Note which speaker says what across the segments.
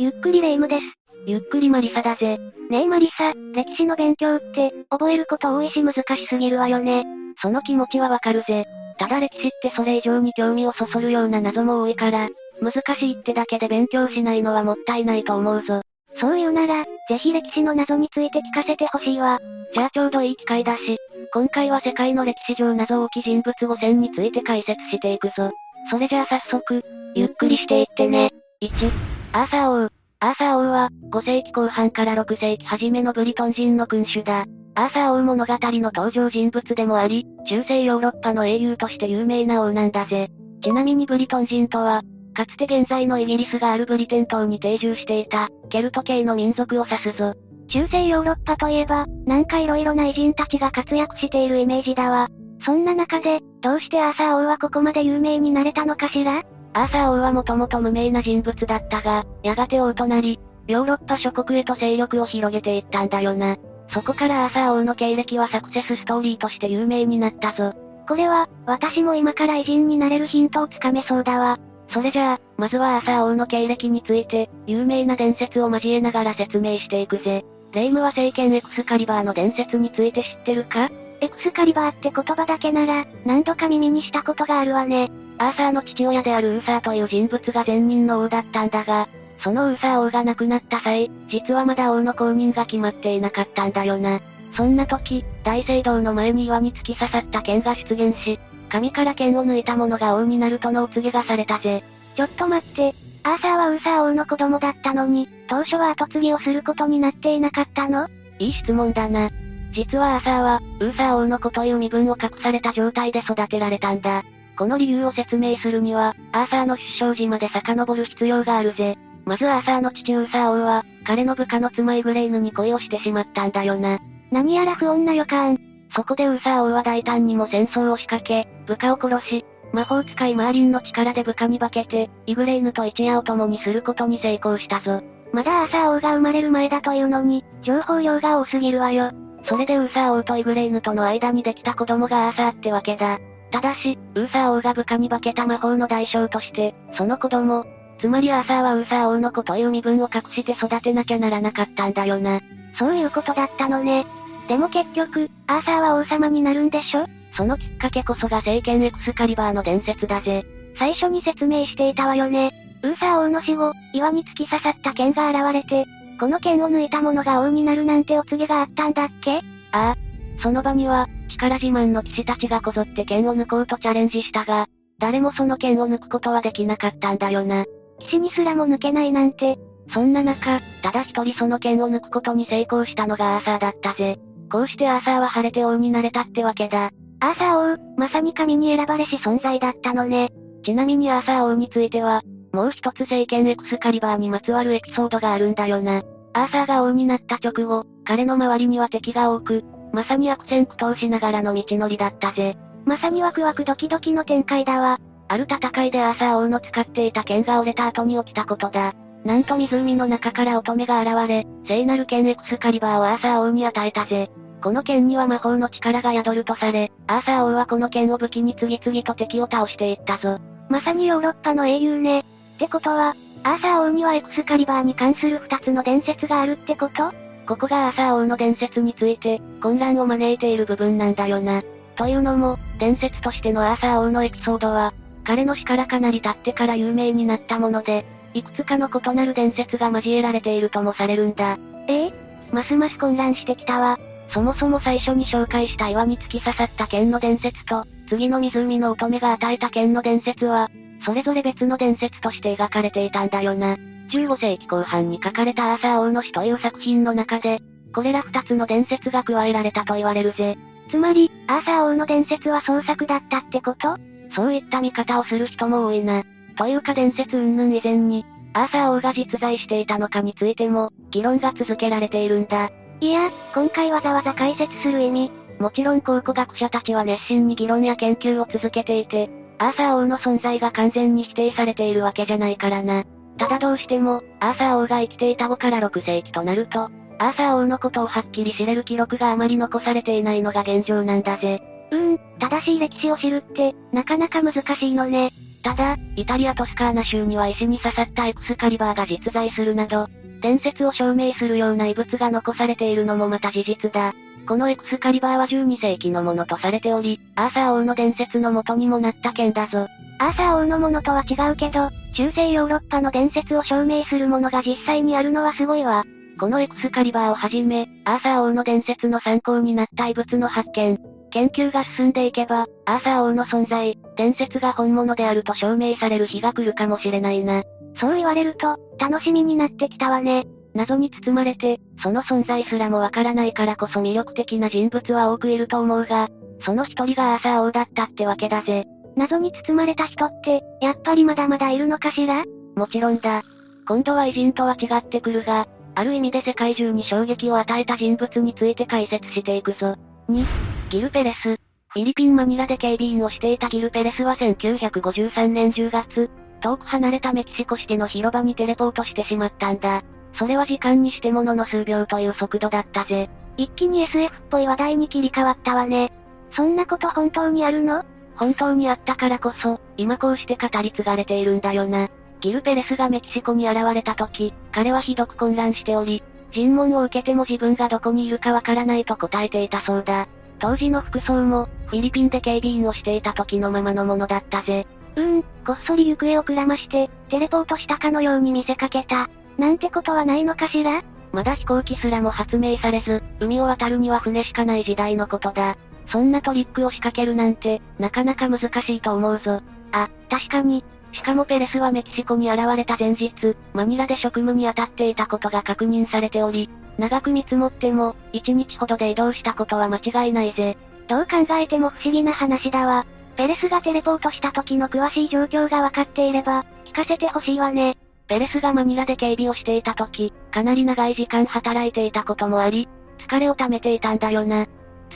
Speaker 1: ゆっくりレ夢ムです。
Speaker 2: ゆっくりマリサだぜ。
Speaker 1: ねえマリサ、歴史の勉強って、覚えること多いし難しすぎるわよね。
Speaker 2: その気持ちはわかるぜ。ただ歴史ってそれ以上に興味をそそるような謎も多いから、難しいってだけで勉強しないのはもったいないと思うぞ。
Speaker 1: そう言うなら、ぜひ歴史の謎について聞かせてほしいわ。
Speaker 2: じゃあちょうどいい機会だし、今回は世界の歴史上謎多き人物5選について解説していくぞ。それじゃあ早速、ゆっくりしていってね。1、アーサー王。アーサー王は、5世紀後半から6世紀初めのブリトン人の君主だ。アーサー王物語の登場人物でもあり、中世ヨーロッパの英雄として有名な王なんだぜ。ちなみにブリトン人とは、かつて現在のイギリスがあるブリテン島に定住していた、ケルト系の民族を指すぞ。
Speaker 1: 中世ヨーロッパといえば、なんか色々な偉人たちが活躍しているイメージだわ。そんな中で、どうしてアーサー王はここまで有名になれたのかしら？
Speaker 2: アーサー王はもともと無名な人物だったが、やがて王となり、ヨーロッパ諸国へと勢力を広げていったんだよな。そこからアーサー王の経歴はサクセスストーリーとして有名になったぞ。
Speaker 1: これは、私も今から偉人になれるヒントをつかめそうだわ。
Speaker 2: それじゃあ、まずはアーサー王の経歴について、有名な伝説を交えながら説明していくぜ。レイムは聖剣エクスカリバーの伝説について知ってるか？
Speaker 1: エクスカリバーって言葉だけなら、何度か耳にしたことがあるわね。
Speaker 2: アーサーの父親であるウーサーという人物が前任の王だったんだが、そのウーサー王が亡くなった際、実はまだ王の公認が決まっていなかったんだよな。そんな時、大聖堂の前に岩に突き刺さった剣が出現し、神から剣を抜いた者が王になるとのお告げがされたぜ。
Speaker 1: ちょっと待って、アーサーはウーサー王の子供だったのに、当初は後継ぎをすることになっていなかったの？
Speaker 2: いい質問だな。実はアーサーは、ウーサー王の子という身分を隠された状態で育てられたんだ。この理由を説明するには、アーサーの出生時まで遡る必要があるぜ。まずアーサーの父ウーサー王は、彼の部下の妻イグレイヌに恋をしてしまったんだよな。
Speaker 1: 何やら不穏な予感。
Speaker 2: そこでウーサー王は大胆にも戦争を仕掛け、部下を殺し、魔法使いマーリンの力で部下に化けて、イグレイヌと一夜を共にすることに成功したぞ。
Speaker 1: まだアーサー王が生まれる前だというのに、情報量が多すぎるわよ。
Speaker 2: それでウーサー王とイグレイヌとの間にできた子供がアーサーってわけだ。ただし、ウーサー王が部下に化けた魔法の代償として、その子供、つまりアーサーはウーサー王の子という身分を隠して育てなきゃならなかったんだよな。
Speaker 1: そういうことだったのね。でも結局、アーサーは王様になるんでしょ？
Speaker 2: そのきっかけこそが聖剣エクスカリバーの伝説だぜ。
Speaker 1: 最初に説明していたわよね。ウーサー王の死後、岩に突き刺さった剣が現れて、この剣を抜いた者が王になるなんてお告げがあったんだっけ？
Speaker 2: ああ。その場には、力自慢の騎士たちがこぞって剣を抜こうとチャレンジしたが、誰もその剣を抜くことはできなかったんだよな。
Speaker 1: 騎士にすらも抜けないなんて。
Speaker 2: そんな中、ただ一人その剣を抜くことに成功したのがアーサーだったぜ。こうしてアーサーは晴れて王になれたってわけだ。
Speaker 1: アーサー王、まさに神に選ばれし存在だったのね。
Speaker 2: ちなみにアーサー王については、もう一つ聖剣エクスカリバーにまつわるエピソードがあるんだよな。アーサーが王になった直後、彼の周りには敵が多く、まさに悪戦苦闘しながらの道のりだったぜ。
Speaker 1: まさにワクワクドキドキの展開だわ。
Speaker 2: ある戦いでアーサー王の使っていた剣が折れた後に起きたことだ。なんと湖の中から乙女が現れ、聖なる剣エクスカリバーをアーサー王に与えたぜ。この剣には魔法の力が宿るとされ、アーサー王はこの剣を武器に次々と敵を倒していったぞ。
Speaker 1: まさにヨーロッパの英雄ね。ってことは、アーサー王にはエクスカリバーに関する二つの伝説があるってこと？
Speaker 2: ここがアーサー王の伝説について、混乱を招いている部分なんだよな。というのも、伝説としてのアーサー王のエピソードは、彼の死からかなり経ってから有名になったもので、いくつかの異なる伝説が交えられているともされるんだ。
Speaker 1: ええ？ますます混乱してきたわ。
Speaker 2: そもそも最初に紹介した岩に突き刺さった剣の伝説と、次の湖の乙女が与えた剣の伝説は、それぞれ別の伝説として描かれていたんだよな。15世紀後半に書かれたアーサー王の死という作品の中で、これら二つの伝説が加えられたと言われるぜ。
Speaker 1: つまり、アーサー王の伝説は創作だったってこと？
Speaker 2: そういった見方をする人も多いな。というか伝説云々以前に、アーサー王が実在していたのかについても、議論が続けられているんだ。
Speaker 1: いや、今回わざわざ解説する意味。
Speaker 2: もちろん考古学者たちは熱心に議論や研究を続けていて、アーサー王の存在が完全に否定されているわけじゃないからな。ただどうしても、アーサー王が生きていた5から6世紀となると、アーサー王のことをはっきり知れる記録があまり残されていないのが現状なんだぜ。
Speaker 1: うーん、正しい歴史を知るって、なかなか難しいのね。
Speaker 2: ただ、イタリアトスカーナ州には石に刺さったエクスカリバーが実在するなど、伝説を証明するような遺物が残されているのもまた事実だ。このエクスカリバーは12世紀のものとされており、アーサー王の伝説の元にもなった剣だぞ。
Speaker 1: アーサー王のものとは違うけど、中世ヨーロッパの伝説を証明するものが実際にあるのはすごいわ。
Speaker 2: このエクスカリバーをはじめ、アーサー王の伝説の参考になった遺物の発見、研究が進んでいけば、アーサー王の存在、伝説が本物であると証明される日が来るかもしれないな。
Speaker 1: そう言われると、楽しみになってきたわね。
Speaker 2: 謎に包まれて、その存在すらもわからないからこそ魅力的な人物は多くいると思うが、その一人がアーサー王だったってわけだぜ。
Speaker 1: 謎に包まれた人って、やっぱりまだまだいるのかしら？
Speaker 2: もちろんだ。今度は偉人とは違ってくるが、ある意味で世界中に衝撃を与えた人物について解説していくぞ。2、ギル・ペレス。フィリピン・マニラで警備員をしていたギル・ペレスは1953年10月、遠く離れたメキシコシテの広場にテレポートしてしまったんだ。それは時間にしてものの数秒という速度だったぜ。
Speaker 1: 一気に SF っぽい話題に切り替わったわね。そんなこと本当にあるの？
Speaker 2: 本当にあったからこそ、今こうして語り継がれているんだよな。ギル・ペレスがメキシコに現れた時、彼はひどく混乱しており、尋問を受けても自分がどこにいるかわからないと答えていたそうだ。当時の服装も、フィリピンで警備員をしていた時のままのものだったぜ。
Speaker 1: うーん、こっそり行方をくらまして、テレポートしたかのように見せかけた。なんてことはないのかしら？
Speaker 2: まだ飛行機すらも発明されず、海を渡るには船しかない時代のことだ。そんなトリックを仕掛けるなんて、なかなか難しいと思うぞ。
Speaker 1: あ、確かに。
Speaker 2: しかもペレスはメキシコに現れた前日、マニラで職務に当たっていたことが確認されており、長く見積もっても、1日ほどで移動したことは間違いないぜ。
Speaker 1: どう考えても不思議な話だわ。ペレスがテレポートした時の詳しい状況がわかっていれば、聞かせてほしいわね。
Speaker 2: ペレスがマニラで警備をしていた時、かなり長い時間働いていたこともあり、疲れを溜めていたんだよな。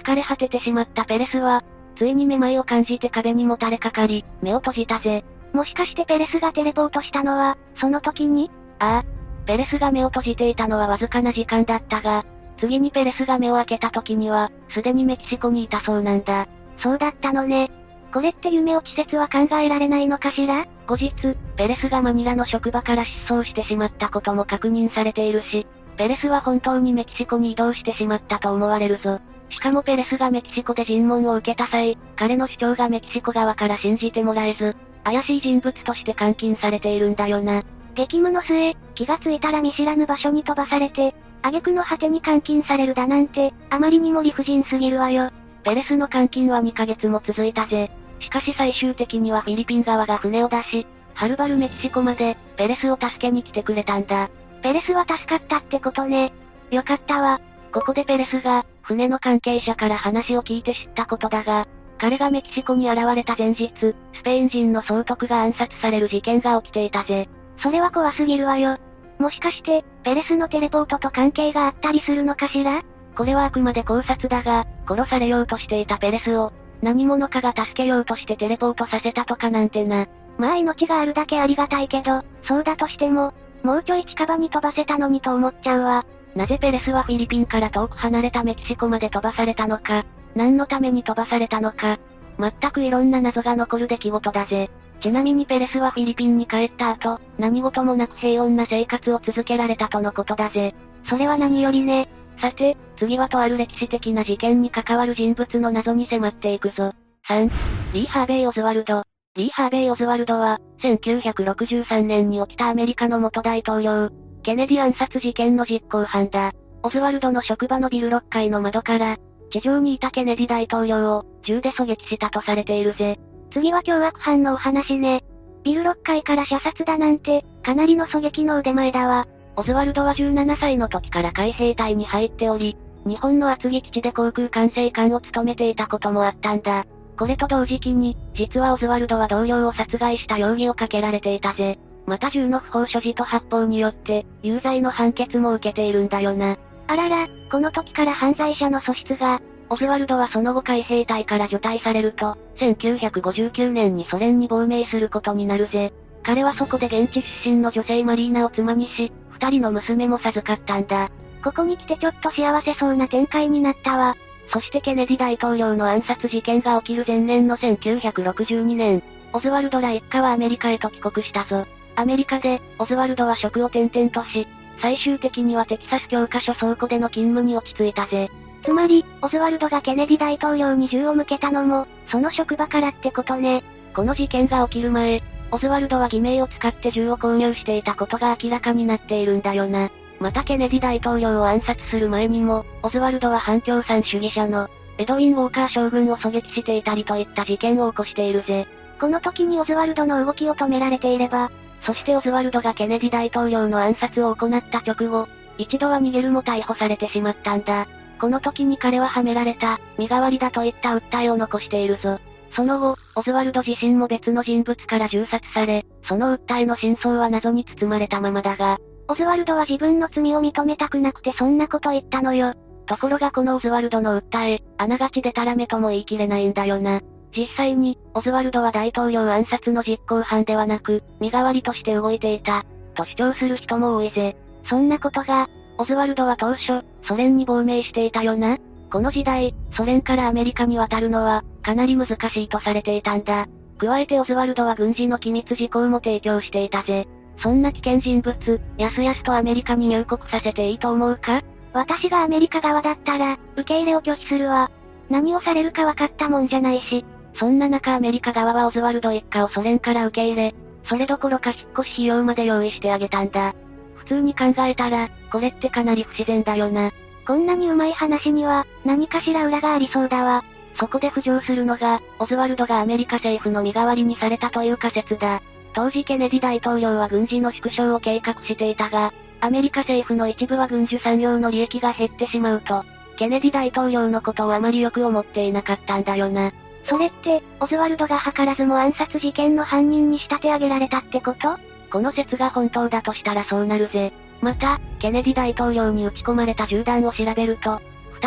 Speaker 2: 疲れ果ててしまったペレスは、ついにめまいを感じて壁にもたれかかり、目を閉じたぜ。
Speaker 1: もしかしてペレスがテレポートしたのは、その時に？
Speaker 2: ああ、ペレスが目を閉じていたのはわずかな時間だったが、次にペレスが目を開けた時には、すでにメキシコにいたそうなんだ。
Speaker 1: そうだったのね。これって夢落ち説は考えられないのかしら？
Speaker 2: 後日、ペレスがマニラの職場から失踪してしまったことも確認されているし、ペレスは本当にメキシコに移動してしまったと思われるぞ。しかもペレスがメキシコで尋問を受けた際、彼の主張がメキシコ側から信じてもらえず、怪しい人物として監禁されているんだよな。
Speaker 1: 激務の末、気がついたら見知らぬ場所に飛ばされて、挙句の果てに監禁されるだなんて、あまりにも理不尽すぎるわよ。
Speaker 2: ペレスの監禁は2ヶ月も続いたぜ。しかし最終的にはフィリピン側が船を出し、はるばるメキシコまで、ペレスを助けに来てくれたんだ。
Speaker 1: ペレスは助かったってことね。よかったわ。
Speaker 2: ここでペレスが、船の関係者から話を聞いて知ったことだが、彼がメキシコに現れた前日、スペイン人の総督が暗殺される事件が起きていたぜ。
Speaker 1: それは怖すぎるわよ。もしかして、ペレスのテレポートと関係があったりするのかしら？
Speaker 2: これはあくまで考察だが、殺されようとしていたペレスを、何者かが助けようとしてテレポートさせたとかなんてな。
Speaker 1: まあ命があるだけありがたいけど、そうだとしても、もうちょい近場に飛ばせたのにと思っちゃうわ。
Speaker 2: なぜペレスはフィリピンから遠く離れたメキシコまで飛ばされたのか、何のために飛ばされたのか、全くいろんな謎が残る出来事だぜ。ちなみにペレスはフィリピンに帰った後、何事もなく平穏な生活を続けられたとのことだぜ。
Speaker 1: それは何よりね。
Speaker 2: さて、次はとある歴史的な事件に関わる人物の謎に迫っていくぞ。3、リー・ハーベイ・オズワルド。リー・ハーベイ・オズワルドは、1963年に起きたアメリカの元大統領、ケネディ暗殺事件の実行犯だ。オズワルドの職場のビル6階の窓から、地上にいたケネディ大統領を、銃で狙撃したとされているぜ。
Speaker 1: 次は凶悪犯のお話ね。ビル6階から射殺だなんて、かなりの狙撃の腕前だわ。
Speaker 2: オズワルドは17歳の時から海兵隊に入っており、日本の厚木基地で航空管制官を務めていたこともあったんだ。これと同時期に、実はオズワルドは同僚を殺害した容疑をかけられていたぜ。また銃の不法所持と発砲によって、有罪の判決も受けているんだよな。
Speaker 1: あらら、この時から犯罪者の素質が、
Speaker 2: オズワルドはその後海兵隊から除隊されると、1959年にソ連に亡命することになるぜ。彼はそこで現地出身の女性マリーナを妻にし、二人の娘も授かったんだ。
Speaker 1: ここに来てちょっと幸せそうな展開になったわ。
Speaker 2: そしてケネディ大統領の暗殺事件が起きる前年の1962年、オズワルドら一家はアメリカへと帰国したぞ。アメリカで、オズワルドは職を転々とし、最終的にはテキサス教科書倉庫での勤務に落ち着いたぜ。
Speaker 1: つまり、オズワルドがケネディ大統領に銃を向けたのも、その職場からってことね。
Speaker 2: この事件が起きる前、オズワルドは偽名を使って銃を購入していたことが明らかになっているんだよな。またケネディ大統領を暗殺する前にも、オズワルドは反共産主義者の、エドウィン・ウォーカー将軍を狙撃していたりといった事件を起こしているぜ。
Speaker 1: この時にオズワルドの動きを止められていれば、
Speaker 2: そしてオズワルドがケネディ大統領の暗殺を行った直後、一度は逃げるも逮捕されてしまったんだ。この時に彼ははめられた、身代わりだといった訴えを残しているぞ。その後、オズワルド自身も別の人物から銃殺され、その訴えの真相は謎に包まれたままだが、
Speaker 1: オズワルドは自分の罪を認めたくなくてそんなこと言ったのよ。
Speaker 2: ところがこのオズワルドの訴え、あながちでたらめとも言い切れないんだよな。実際に、オズワルドは大統領暗殺の実行犯ではなく、身代わりとして動いていた、と主張する人も多いぜ。
Speaker 1: そんなことが、
Speaker 2: オズワルドは当初、ソ連に亡命していたよな。この時代、ソ連からアメリカに渡るのは、かなり難しいとされていたんだ。加えてオズワルドは軍事の機密事項も提供していたぜ。そんな危険人物、やすやすとアメリカに入国させていいと思うか？
Speaker 1: 私がアメリカ側だったら、受け入れを拒否するわ。何をされるか分かったもんじゃないし。
Speaker 2: そんな中アメリカ側はオズワルド一家をソ連から受け入れ、それどころか引っ越し費用まで用意してあげたんだ。普通に考えたら、これってかなり不自然だよな。
Speaker 1: こんなにうまい話には、何かしら裏がありそうだわ。
Speaker 2: そこで浮上するのが、オズワルドがアメリカ政府の身代わりにされたという仮説だ。当時ケネディ大統領は軍事の縮小を計画していたが、アメリカ政府の一部は軍需産業の利益が減ってしまうと、ケネディ大統領のことをあまりよく思っていなかったんだよな。
Speaker 1: それって、オズワルドが図らずも暗殺事件の犯人に仕立て上げられたってこと？
Speaker 2: この説が本当だとしたらそうなるぜ。また、ケネディ大統領に撃ち込まれた銃弾を調べると、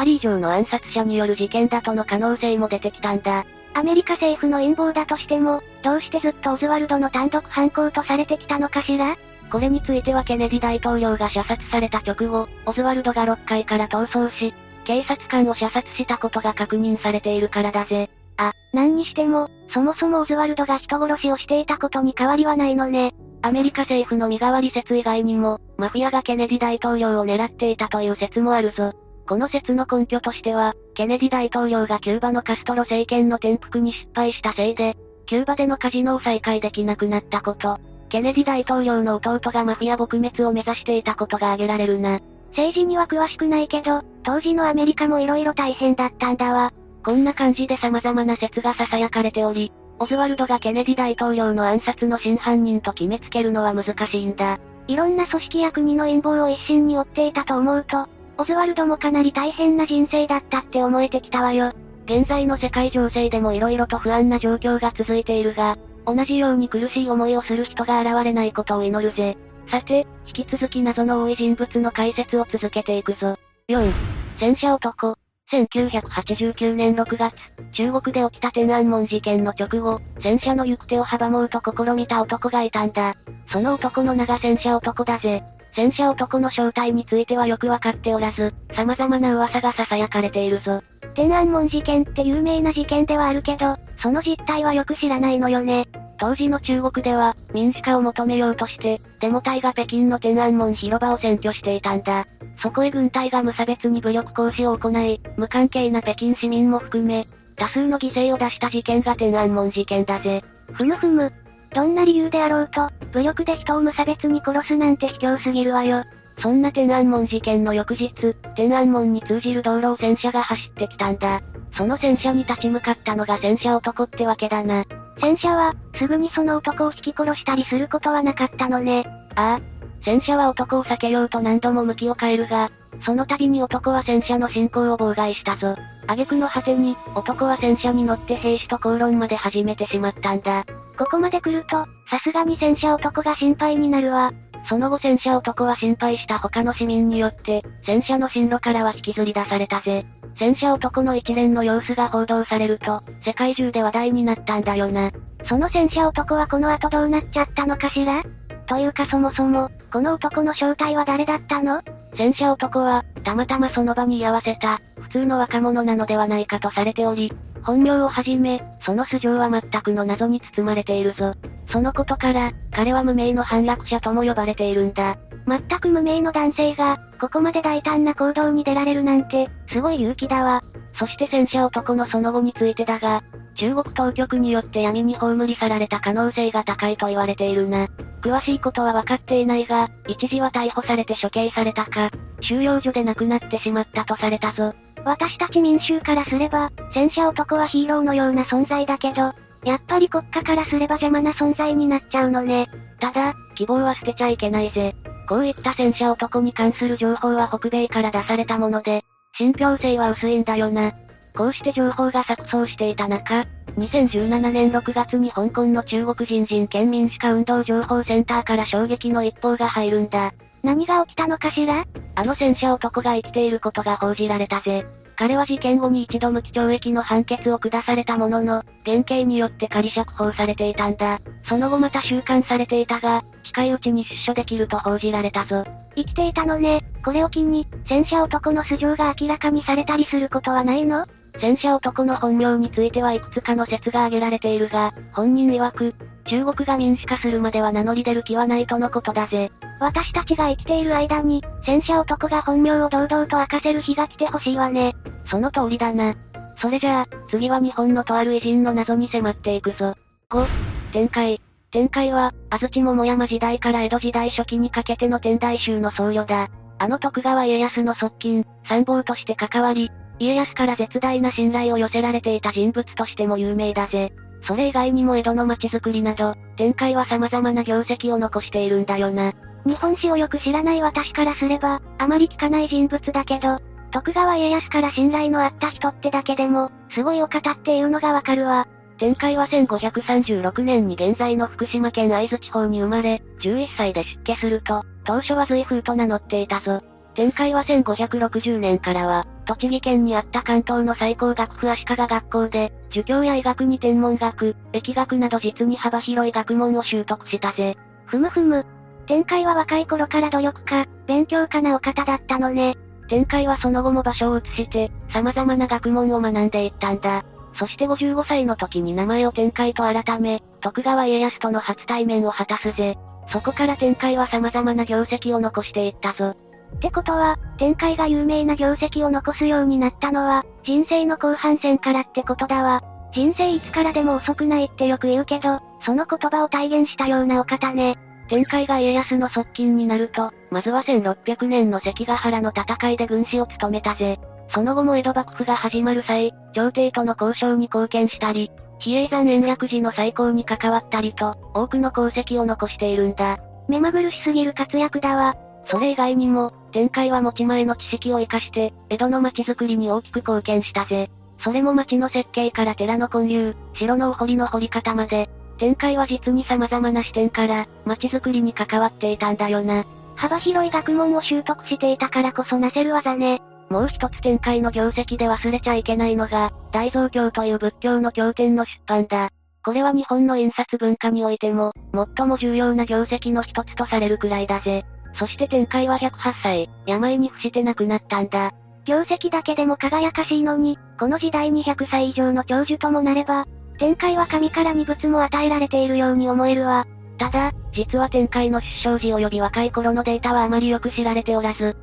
Speaker 2: 人以上の暗殺者による事件だとの可能性も出てきたんだ。
Speaker 1: アメリカ政府の陰謀だとしても、どうしてずっとオズワルドの単独犯行とされてきたのかしら？
Speaker 2: これについてはケネディ大統領が射殺された直後、オズワルドが6階から逃走し、警察官を射殺したことが確認されているからだぜ。
Speaker 1: あ、何にしても、そもそもオズワルドが人殺しをしていたことに変わりはないのね。
Speaker 2: アメリカ政府の身代わり説以外にも、マフィアがケネディ大統領を狙っていたという説もあるぞ。この説の根拠としては、ケネディ大統領がキューバのカストロ政権の転覆に失敗したせいで、キューバでのカジノを再開できなくなったこと、ケネディ大統領の弟がマフィア撲滅を目指していたことが挙げられるな。
Speaker 1: 政治には詳しくないけど、当時のアメリカも色々大変だったんだわ。
Speaker 2: こんな感じで様々な説が囁かれており、オズワルドがケネディ大統領の暗殺の真犯人と決めつけるのは難しいんだ。
Speaker 1: いろんな組織や国の陰謀を一心に追っていたと思うと、オズワルドもかなり大変な人生だったって思えてきたわよ。
Speaker 2: 現在の世界情勢でも色々と不安な状況が続いているが、同じように苦しい思いをする人が現れないことを祈るぜ。さて、引き続き謎の多い人物の解説を続けていくぞ。4. 戦車男。1989年6月、中国で起きた天安門事件の直後、戦車の行く手を阻もうと試みた男がいたんだ。その男の名が戦車男だぜ。戦車男の正体についてはよくわかっておらず、様々な噂が囁かれているぞ。
Speaker 1: 天安門事件って有名な事件ではあるけど、その実態はよく知らないのよね。
Speaker 2: 当時の中国では、民主化を求めようとして、デモ隊が北京の天安門広場を占拠していたんだ。そこへ軍隊が無差別に武力行使を行い、無関係な北京市民も含め、多数の犠牲を出した事件が天安門事件だぜ。
Speaker 1: ふむふむ。どんな理由であろうと、武力で人を無差別に殺すなんて卑怯すぎるわよ。
Speaker 2: そんな天安門事件の翌日、天安門に通じる道路を戦車が走ってきたんだ。その戦車に立ち向かったのが戦車男ってわけだな。
Speaker 1: 戦車は、すぐにその男を引き殺したりすることはなかったのね。
Speaker 2: ああ、戦車は男を避けようと何度も向きを変えるが、その度に男は戦車の進行を妨害したぞ。挙句の果てに、男は戦車に乗って兵士と口論まで始めてしまったんだ。
Speaker 1: ここまで来ると、さすがに戦車男が心配になるわ。
Speaker 2: その後戦車男は心配した他の市民によって、戦車の進路からは引きずり出されたぜ。戦車男の一連の様子が報道されると、世界中で話題になったんだよな。
Speaker 1: その戦車男はこの後どうなっちゃったのかしら？というかそもそも、この男の正体は誰だったの？
Speaker 2: 戦車男は、たまたまその場に居合わせた、通の若者なのではないかとされており、本名をはじめ、その素性は全くの謎に包まれているぞ。そのことから、彼は無名の反落者とも呼ばれているんだ。
Speaker 1: 全く無名の男性が、ここまで大胆な行動に出られるなんて、すごい勇気だわ。
Speaker 2: そして戦車男のその後についてだが、中国当局によって闇に葬り去られた可能性が高いと言われているな。詳しいことは分かっていないが、一時は逮捕されて処刑されたか、収容所で亡くなってしまったとされたぞ。
Speaker 1: 私たち民衆からすれば、戦車男はヒーローのような存在だけど、やっぱり国家からすれば邪魔な存在になっちゃうのね。
Speaker 2: ただ、希望は捨てちゃいけないぜ。こういった戦車男に関する情報は北米から出されたもので、信憑性は薄いんだよな。こうして情報が錯綜していた中、2017年6月に香港の中国人人権民主化運動情報センターから衝撃の一報が入るんだ。
Speaker 1: 何が起きたのかしら？
Speaker 2: あの戦車男が生きていることが報じられたぜ。彼は事件後に一度無期懲役の判決を下されたものの、減刑によって仮釈放されていたんだ。その後また収監されていたが、近いうちに出所できると報じられたぞ。
Speaker 1: 生きていたのね。これを機に、戦車男の素性が明らかにされたりすることはないの？
Speaker 2: 戦車男の本名についてはいくつかの説が挙げられているが、本人曰く、中国が民主化するまでは名乗り出る気はないとのことだぜ。
Speaker 1: 私たちが生きている間に、戦車男が本名を堂々と明かせる日が来てほしいわね。
Speaker 2: その通りだな。それじゃあ、次は日本のとある偉人の謎に迫っていくぞ。5、展開。展開は、安土桃山時代から江戸時代初期にかけての天台宗の僧侶だ。あの徳川家康の側近、参謀として関わり、家康から絶大な信頼を寄せられていた人物としても有名だぜ。それ以外にも江戸の町づくりなど、展開は様々な業績を残しているんだよな。
Speaker 1: 日本史をよく知らない私からすれば、あまり聞かない人物だけど、徳川家康から信頼のあった人ってだけでも、すごいお方っていうのがわかるわ。
Speaker 2: 展開は1536年に現在の福島県会津地方に生まれ、11歳で出家すると、当初は随風と名乗っていたぞ。展開は1560年からは、栃木県にあった関東の最高学府足利学校で、儒教や医学に天文学、疫学など実に幅広い学問を習得したぜ。
Speaker 1: ふむふむ。展開は若い頃から努力家、勉強家なお方だったのね。
Speaker 2: 展開はその後も場所を移して、様々な学問を学んでいったんだ。そして55歳の時に名前を展開と改め、徳川家康との初対面を果たすぜ。そこから展開は様々な業績を残していったぞ。
Speaker 1: ってことは、展開が有名な業績を残すようになったのは、人生の後半戦からってことだわ。人生いつからでも遅くないってよく言うけど、その言葉を体現したようなお方ね。
Speaker 2: 展開が家康の側近になると、まずは1600年の関ヶ原の戦いで軍師を務めたぜ。その後も江戸幕府が始まる際、朝廷との交渉に貢献したり、比叡山延暦寺の再興に関わったりと、多くの功績を残しているんだ。
Speaker 1: 目まぐるしすぎる活躍だわ。
Speaker 2: それ以外にも、展開は持ち前の知識を活かして、江戸の町づくりに大きく貢献したぜ。それも町の設計から寺の建立、城のお堀の掘り方まで、展開は実に様々な視点から、街づくりに関わっていたんだよな。
Speaker 1: 幅広い学問を習得していたからこそなせる技ね。
Speaker 2: もう一つ展開の業績で忘れちゃいけないのが、大蔵経という仏教の経典の出版だ。これは日本の印刷文化においても、最も重要な業績の一つとされるくらいだぜ。そして展開は108歳、病に伏して亡くなったんだ。
Speaker 1: 業績だけでも輝かしいのに、この時代に100歳以上の長寿ともなれば、展開は神から二物も与えられているように思えるわ。
Speaker 2: ただ、実は展開の出生時及び若い頃のデータはあまりよく知られておらず、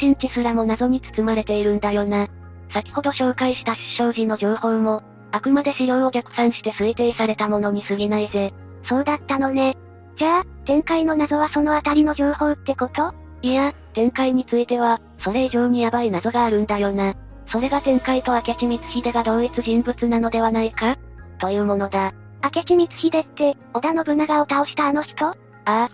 Speaker 2: 出身地すらも謎に包まれているんだよな。先ほど紹介した出生時の情報も、あくまで資料を逆算して推定されたものに過ぎないぜ。
Speaker 1: そうだったのね。じゃあ、展開の謎はそのあたりの情報ってこと？
Speaker 2: いや、展開については、それ以上にヤバい謎があるんだよな。それが展開と明智光秀が同一人物なのではないか？というものだ。
Speaker 1: 明智光秀って、織田信長を倒したあの人？あ
Speaker 2: あ。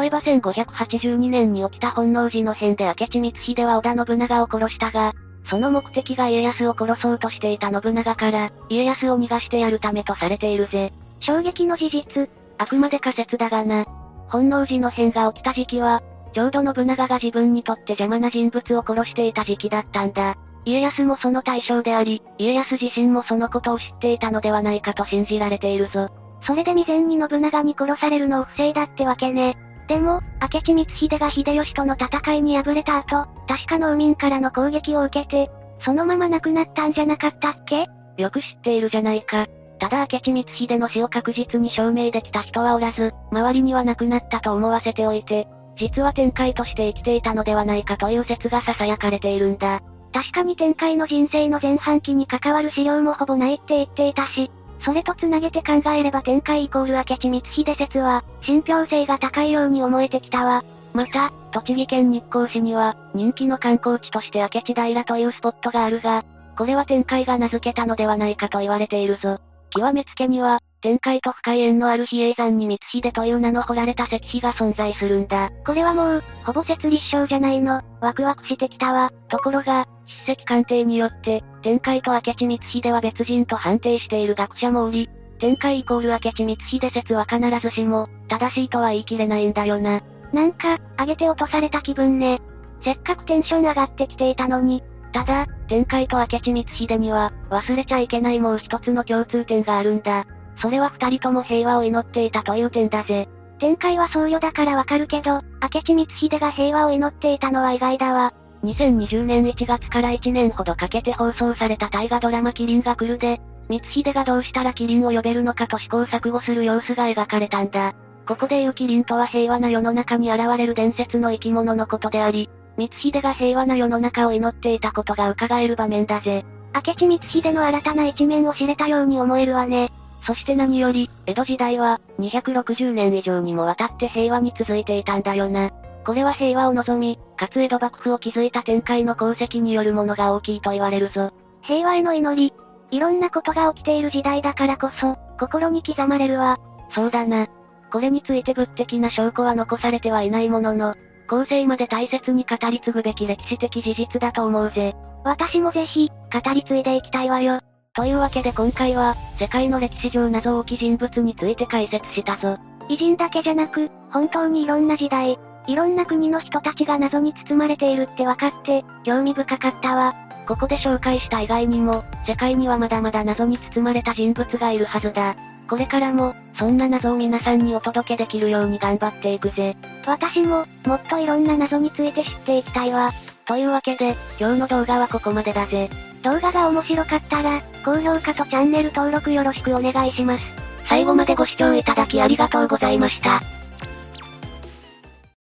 Speaker 2: 例えば1582年に起きた本能寺の変で明智光秀は織田信長を殺したが、その目的が家康を殺そうとしていた信長から、家康を逃がしてやるためとされているぜ。
Speaker 1: 衝撃の事実。
Speaker 2: あくまで仮説だがな。本能寺の変が起きた時期は、ちょうど信長が自分にとって邪魔な人物を殺していた時期だったんだ。家康もその対象であり、家康自身もそのことを知っていたのではないかと信じられているぞ。
Speaker 1: それで未然に信長に殺されるのを防いだってわけね。でも、明智光秀が秀吉との戦いに敗れた後、確か農民からの攻撃を受けて、そのまま亡くなったんじゃなかったっけ？
Speaker 2: よく知っているじゃないか。ただ明智光秀の死を確実に証明できた人はおらず、周りには亡くなったと思わせておいて、実は天海として生きていたのではないかという説が囁かれているんだ。
Speaker 1: 確かに天海の人生の前半期に関わる資料もほぼないって言っていたし、それと繋げて考えれば天海イコール明智光秀説は、信憑性が高いように思えてきたわ。
Speaker 2: また、栃木県日光市には、人気の観光地として明智平というスポットがあるが、これは天海が名付けたのではないかと言われているぞ。極めつけには、天海と深い縁のある比叡山に光秀という名の彫られた石碑が存在するんだ。
Speaker 1: これはもう、ほぼ説立証じゃないの。ワクワクしてきたわ。
Speaker 2: ところが、筆跡鑑定によって、天海と明智光秀は別人と判定している学者もおり、天海イコール明智光秀説は必ずしも、正しいとは言い切れないんだよな。
Speaker 1: なんか、上げて落とされた気分ね。せっかくテンション上がってきていたのに。
Speaker 2: ただ、天海と明智光秀には、忘れちゃいけないもう一つの共通点があるんだ。それは二人とも平和を祈っていたという点だぜ。
Speaker 1: 天海は僧侶だからわかるけど、明智光秀が平和を祈っていたのは意外だわ。
Speaker 2: 2020年1月から1年ほどかけて放送された大河ドラマキリンが来るで、光秀がどうしたらキリンを呼べるのかと試行錯誤する様子が描かれたんだ。ここで言うキリンとは平和な世の中に現れる伝説の生き物のことであり、光秀が平和な世の中を祈っていたことが伺える場面だぜ。
Speaker 1: 明智光秀の新たな一面を知れたように思えるわね。
Speaker 2: そして何より、江戸時代は、260年以上にもわたって平和に続いていたんだよな。これは平和を望み、かつ江戸幕府を築いた天海の功績によるものが大きいと言われるぞ。
Speaker 1: 平和への祈り。いろんなことが起きている時代だからこそ、心に刻まれるわ。
Speaker 2: そうだな。これについて物的な証拠は残されてはいないものの、後世まで大切に語り継ぐべき歴史的事実だと思うぜ。
Speaker 1: 私もぜひ、語り継いでいきたいわよ。
Speaker 2: というわけで今回は、世界の歴史上謎多き人物について解説したぞ。
Speaker 1: 偉人だけじゃなく、本当にいろんな時代、いろんな国の人たちが謎に包まれているって分かって、興味深かったわ。
Speaker 2: ここで紹介した以外にも、世界にはまだまだ謎に包まれた人物がいるはずだ。これからも、そんな謎を皆さんにお届けできるように頑張っていくぜ。
Speaker 1: 私も、もっといろんな謎について知っていきたいわ。
Speaker 2: というわけで、今日の動画はここまでだぜ。
Speaker 1: 動画が面白かったら、高評価とチャンネル登録よろしくお願いします。
Speaker 2: 最後までご視聴いただきありがとうございました。